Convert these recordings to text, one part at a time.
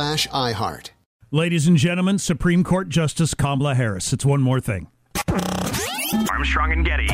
iHeart. Ladies and gentlemen, Supreme Court Justice Kamala Harris. It's one more thing. Armstrong and Getty.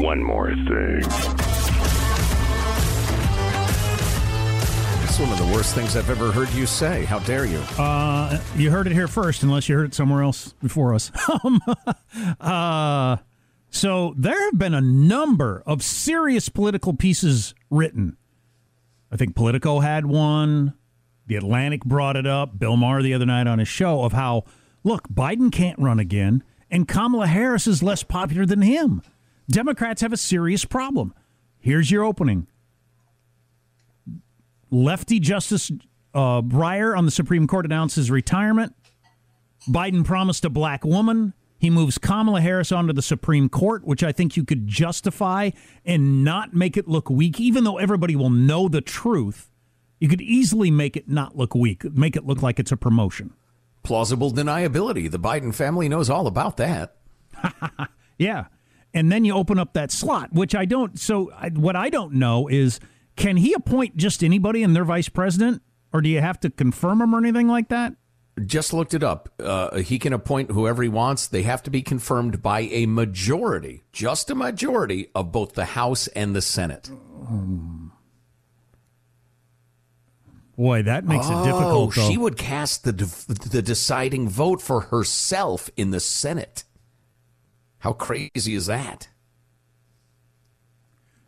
One more thing. It's one of the worst things I've ever heard you say. How dare you? Uh, you heard it here first, unless you heard it somewhere else before us. Um, uh, so there have been a number of serious political pieces written. I think Politico had one. The Atlantic brought it up. Bill Maher the other night on his show of how, look, Biden can't run again, and Kamala Harris is less popular than him. Democrats have a serious problem. Here's your opening. Lefty Justice uh, Breyer on the Supreme Court announces retirement. Biden promised a black woman. He moves Kamala Harris onto the Supreme Court, which I think you could justify and not make it look weak, even though everybody will know the truth. You could easily make it not look weak, make it look like it's a promotion. Plausible deniability. The Biden family knows all about that. yeah. And then you open up that slot, which I don't. So, I, what I don't know is can he appoint just anybody in their vice president, or do you have to confirm him or anything like that? Just looked it up. Uh, he can appoint whoever he wants. They have to be confirmed by a majority, just a majority of both the House and the Senate. Um, boy, that makes oh, it difficult. Oh, though. She would cast the the deciding vote for herself in the Senate. How crazy is that?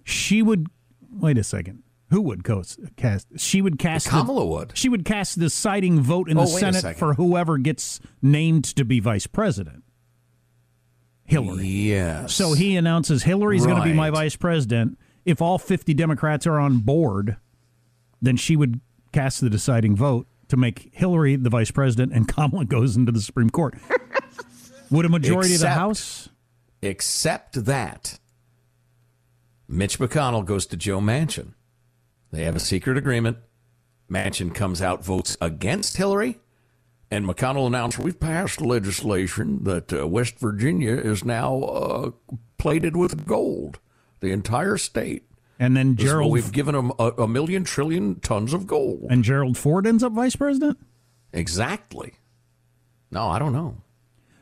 She would. Wait a second. Who would cast? She would cast. Kamala the, would. She would cast the deciding vote in oh, the Senate for whoever gets named to be vice president. Hillary. Yes. So he announces Hillary's right. going to be my vice president. If all 50 Democrats are on board, then she would cast the deciding vote to make Hillary the vice president and Kamala goes into the Supreme Court. would a majority except, of the House? Except that Mitch McConnell goes to Joe Manchin. They have a secret agreement. Manchin comes out, votes against Hillary, and McConnell announced, We've passed legislation that uh, West Virginia is now uh, plated with gold, the entire state. And then Gerald. So we've given them a, a, million trillion tons of gold. And Gerald Ford ends up vice president? Exactly. No, I don't know.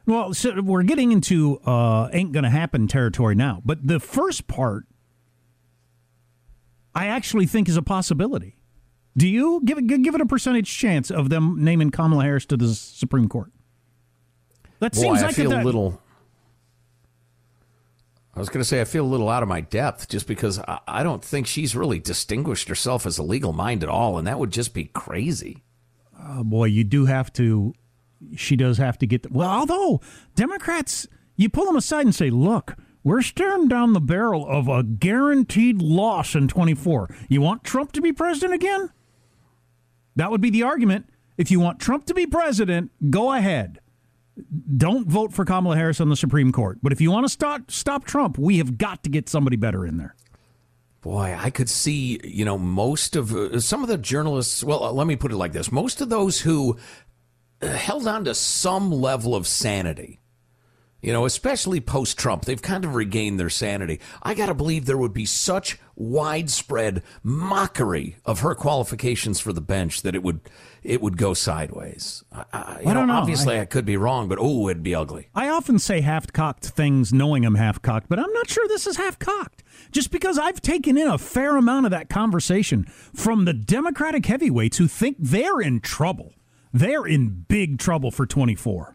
Well, so we're getting into uh, ain't going to happen territory now. But the first part I actually think is a possibility. Do you give it give it a percentage chance of them naming Kamala Harris to the Supreme Court? That Boy, seems I feel a, a little. I was going to say I feel a little out of my depth just because I, don't think she's really distinguished herself as a legal mind at all, and that would just be crazy. Oh boy, you do have to she does have to get. The, well, although Democrats, you pull them aside and say, "Look, we're staring down the barrel of a guaranteed loss in 24. You want Trump to be president again?" That would be the argument. If you want Trump to be president, go ahead. Don't vote for Kamala Harris on the Supreme Court. But if you want to stop stop Trump, we have got to get somebody better in there. Boy, I could see, you know, most of uh, some of the journalists. Well, uh, let me put it like this: most of those who uh, held on to some level of sanity, you know, especially post Trump, they've kind of regained their sanity. I got to believe there would be such widespread mockery of her qualifications for the bench that it would it would go sideways. I, I, you I don't know. Obviously, I- I, could be wrong, but oh, it'd be ugly. I often say half cocked things knowing I'm half cocked, but I'm not sure this is half cocked. Just because I've taken in a fair amount of that conversation from the Democratic heavyweights who think they're in trouble. They're in big trouble for 24.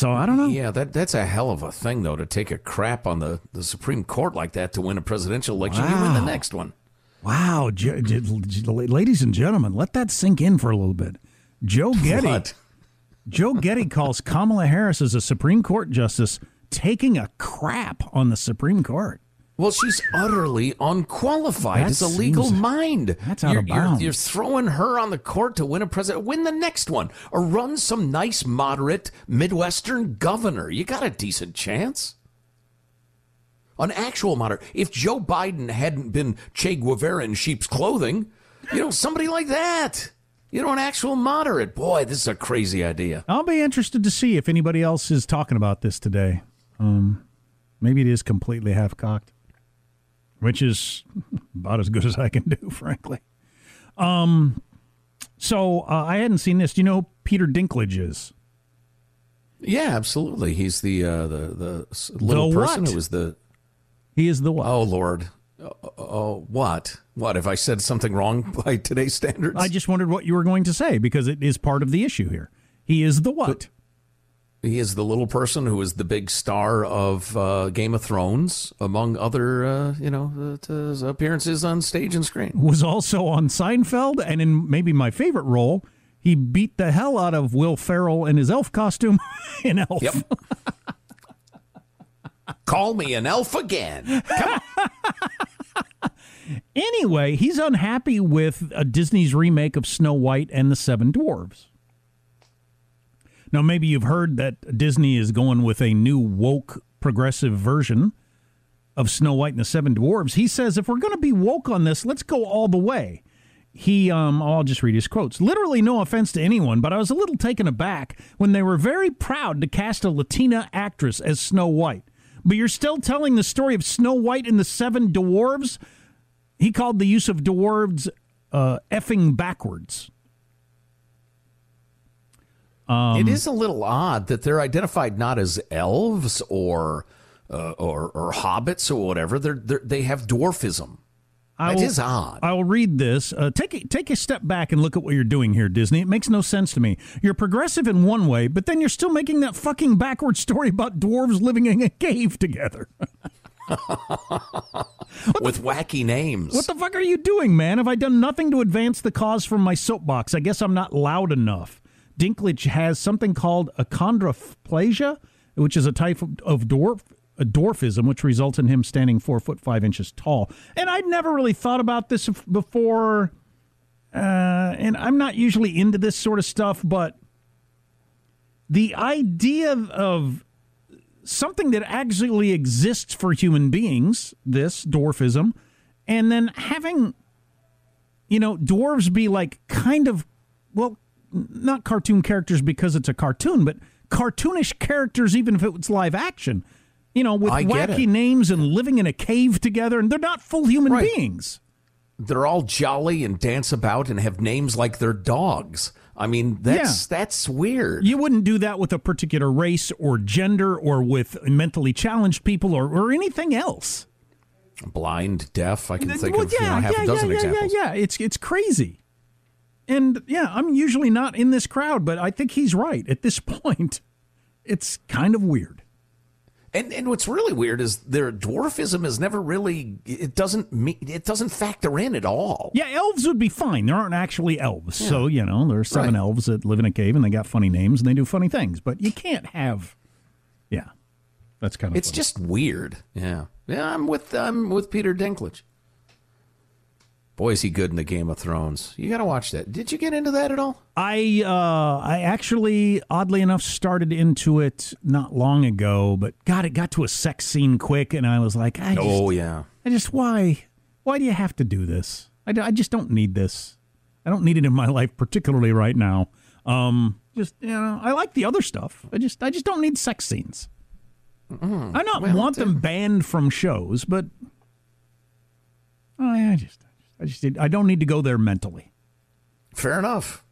So I don't know. Yeah, that that's a hell of a thing though to take a crap on the, the Supreme Court like that to win a presidential election. You win the next one. Wow, J- J- ladies and gentlemen, let that sink in for a little bit. Joe Getty. What? Joe Getty calls Kamala Harris as a Supreme Court justice taking a crap on the Supreme Court. Well, she's utterly unqualified That as a legal seems- mind. that's out you're, of you're- bounds. You're, throwing her on the court to win a president. Win the next one, or run some nice, moderate Midwestern governor. You got a decent chance. An actual moderate. If Joe Biden hadn't been Che Guevara in sheep's clothing, you know, somebody like that. You know, an actual moderate. Boy, this is a crazy idea. I'll be interested to see if anybody else is talking about this today. Um, maybe it is completely half cocked, which is about as good as I can do, frankly. Um, so uh, I hadn't seen this. Do you know who Peter Dinklage is? Yeah, absolutely. He's the uh, the the little The person who was the He is the what? Oh Lord. Oh, oh, what? What? If I said something wrong by today's standards? I just wondered what you were going to say because it is part of the issue here. He is the what? He is the little person who is the big star of uh, Game of Thrones, among other, uh, you know, uh, appearances on stage and screen. was also on Seinfeld, and in maybe my favorite role, he beat the hell out of Will Ferrell in his elf costume in Elf. Yep. Call me an elf again. Anyway, he's unhappy with uh, Disney's remake of Snow White and the Seven Dwarves. Now, maybe you've heard that Disney is going with a new woke progressive version of Snow White and the Seven Dwarves. He says if we're going to be woke on this, let's go all the way. He, um, I'll just read his quotes. Literally, no offense to anyone, but I was a little taken aback when they were very proud to cast a Latina actress as Snow White. But you're still telling the story of Snow White and the Seven Dwarves? He called the use of dwarves uh, effing backwards. It is a little odd that they're identified not as elves or uh, or, or hobbits or whatever. They're, they're they have dwarfism. I That will- is odd. I will read this. Uh, take a, take a step back and look at what you're doing here, Disney. It makes no sense to me. You're progressive in one way, but then you're still making that fucking backward story about dwarves living in a cave together. with wacky names. What the fuck are you doing, man? Have I done nothing to advance the cause from my soapbox? I guess I'm not loud enough. Dinklage has something called achondroplasia, which is a type of, dwarf a dwarfism, which results in him standing four foot five inches tall. And I'd never really thought about this before. Uh, and I'm not usually into this sort of stuff, but the idea of something that actually exists for human beings, this dwarfism, and then having, you know, dwarves be like kind of, well, not cartoon characters because it's a cartoon, but cartoonish characters, even if it's live action, you know, with I wacky names and living in a cave together, and they're not full human Right. beings. they're all jolly and dance about and have names like their dogs. I mean, that's that's weird. You wouldn't do that with a particular race or gender or with mentally challenged people or, or anything else. Blind, deaf. I can think Well, of you know, half yeah, a dozen yeah, yeah, examples. Yeah, yeah, it's it's crazy. And yeah, I'm usually not in this crowd, but I think he's right. At this point, it's kind of weird. And and what's really weird is their dwarfism is never really it doesn't mean it doesn't factor in at all. Yeah, elves would be fine. There aren't actually elves. So, you know, there are seven Right. elves that live in a cave and they got funny names and they do funny things. But you can't have. Yeah. That's kind of. It's funny. just weird. Yeah. Yeah, I'm with I'm with Peter Dinklage. Boy, is he good in the Game of Thrones. You got to watch that. Did you get into that at all? I uh I actually oddly enough started into it not long ago, but God, it got to a sex scene quick, and I was like, I just, Oh yeah. I just why why do you have to do this? I, I just don't need this. I don't need it in my life, particularly right now. Um, just you know, I like the other stuff. I just I just don't need sex scenes. I not want them banned from shows, but oh, yeah, I just I just I don't need to go there mentally. Fair enough.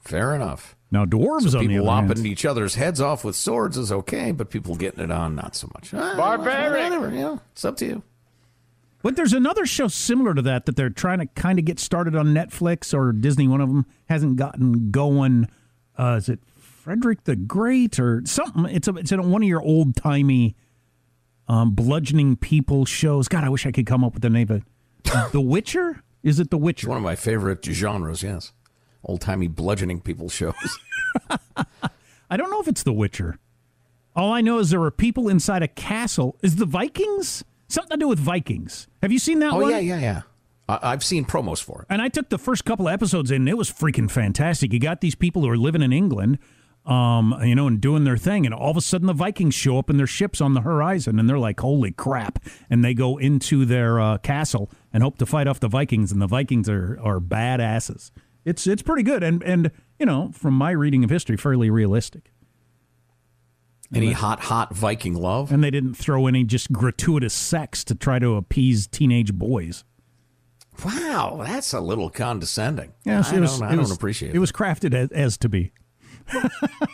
Fair enough. Now dwarves on the People other lopping hand, each other's heads off with swords is okay, but people getting it on not so much. Barbaric. Whatever, you know, it's up to you. But there's another show similar to that that they're trying to kind of get started on Netflix or Disney. One of them hasn't gotten going. Uh, is it Frederick the Great or something? It's a, it's in one of your old timey um, bludgeoning people shows. God, I wish I could come up with the name of it. The Witcher. Is it The It's Witcher? one of my favorite genres, yes. Old timey bludgeoning people shows. I don't know if it's The Witcher. All I know is there are people inside a castle. Is the Vikings something to do with Vikings? Have you seen that oh one? yeah, yeah, yeah. I- I've seen promos for it. And I took the first couple of episodes in, and it was freaking fantastic. You got these people who are living in England, um, you know, and doing their thing, and all of a sudden the Vikings show up in their ships on the horizon, and they're like, "Holy crap!" And they go into their uh, castle and hope to fight off the Vikings, and the Vikings are are badasses. It's it's pretty good, and and you know, from my reading of history, fairly realistic. Any hot, hot Viking love? And they didn't throw any just gratuitous sex to try to appease teenage boys. Wow, that's a little condescending. Yes, I, was, don't, I was- don't appreciate it. it. was crafted as, as to be.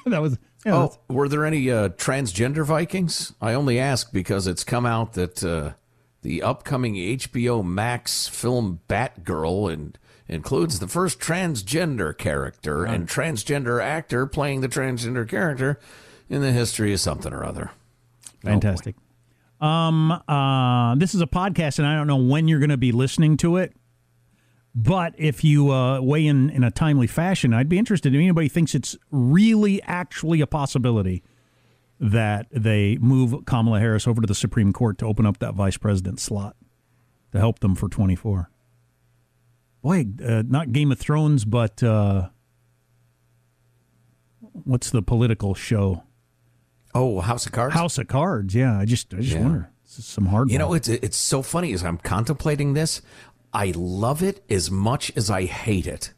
that was. Yeah, Oh, were there any uh, transgender Vikings? I only ask because it's come out that uh, the upcoming HBO Max film Batgirl and includes the first transgender character and transgender actor playing the transgender character in the history of something or other. Fantastic. um, uh, this is a podcast, and I don't know when you're going to be listening to it. But if you uh, weigh in in a timely fashion, I'd be interested if anybody thinks it's really actually a possibility that they move Kamala Harris over to the Supreme Court to open up that vice president slot to help them for 24. Boy, uh, not Game of Thrones, but uh, what's the political show? Oh, House of Cards. House of Cards. Yeah, I just I just Yeah. wonder. Some hard. You know, one. it's it's so funny as I'm contemplating this. I love it as much as I hate it.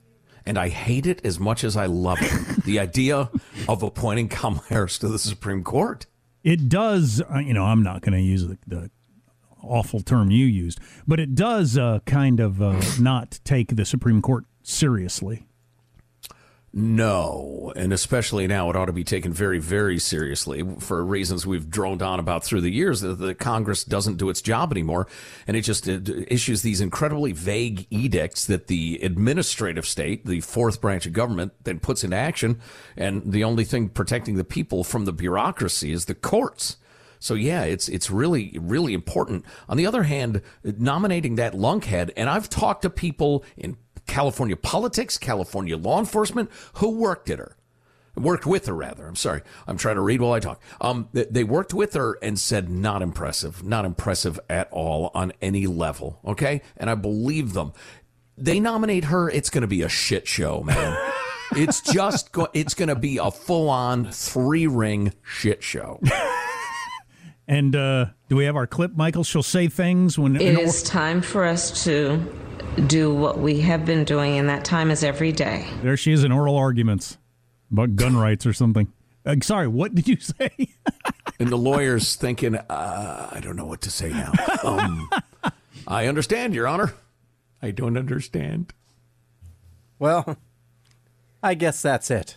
And I hate it as much as I love it. the idea of appointing Kamala Harris to the Supreme Court. it does. Uh, you know, I'm not going to use the, the awful term you used, but it does uh, kind of uh, not take the Supreme Court seriously. No, and especially now, it ought to be taken very, very seriously for reasons we've droned on about through the years. That the Congress doesn't do its job anymore, and it just uh, issues these incredibly vague edicts that the administrative state, the fourth branch of government, then puts into action. And the only thing protecting the people from the bureaucracy is the courts. So yeah, it's it's really really important. On the other hand, nominating that lunkhead, and I've talked to people in California politics, California law enforcement who worked at her, worked with her rather. I'm sorry, I'm trying to read while I talk. Um, they, they worked with her and said not impressive, not impressive at all on any level. Okay, and I believe them. They nominate her, it's going to be a shit show, man. it's just go- it's going to be a full on three ring shit show. And uh, do we have our clip, Michael? She'll say things when It is time for us to do what we have been doing, and that time is every day. there she is in oral arguments about gun rights or something. Uh, sorry, what did you say? And the lawyer's thinking, uh, I don't know what to say now. Um, I understand, Your Honor. I don't understand. Well, I guess that's it.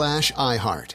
iHeart.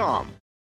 Cars.com.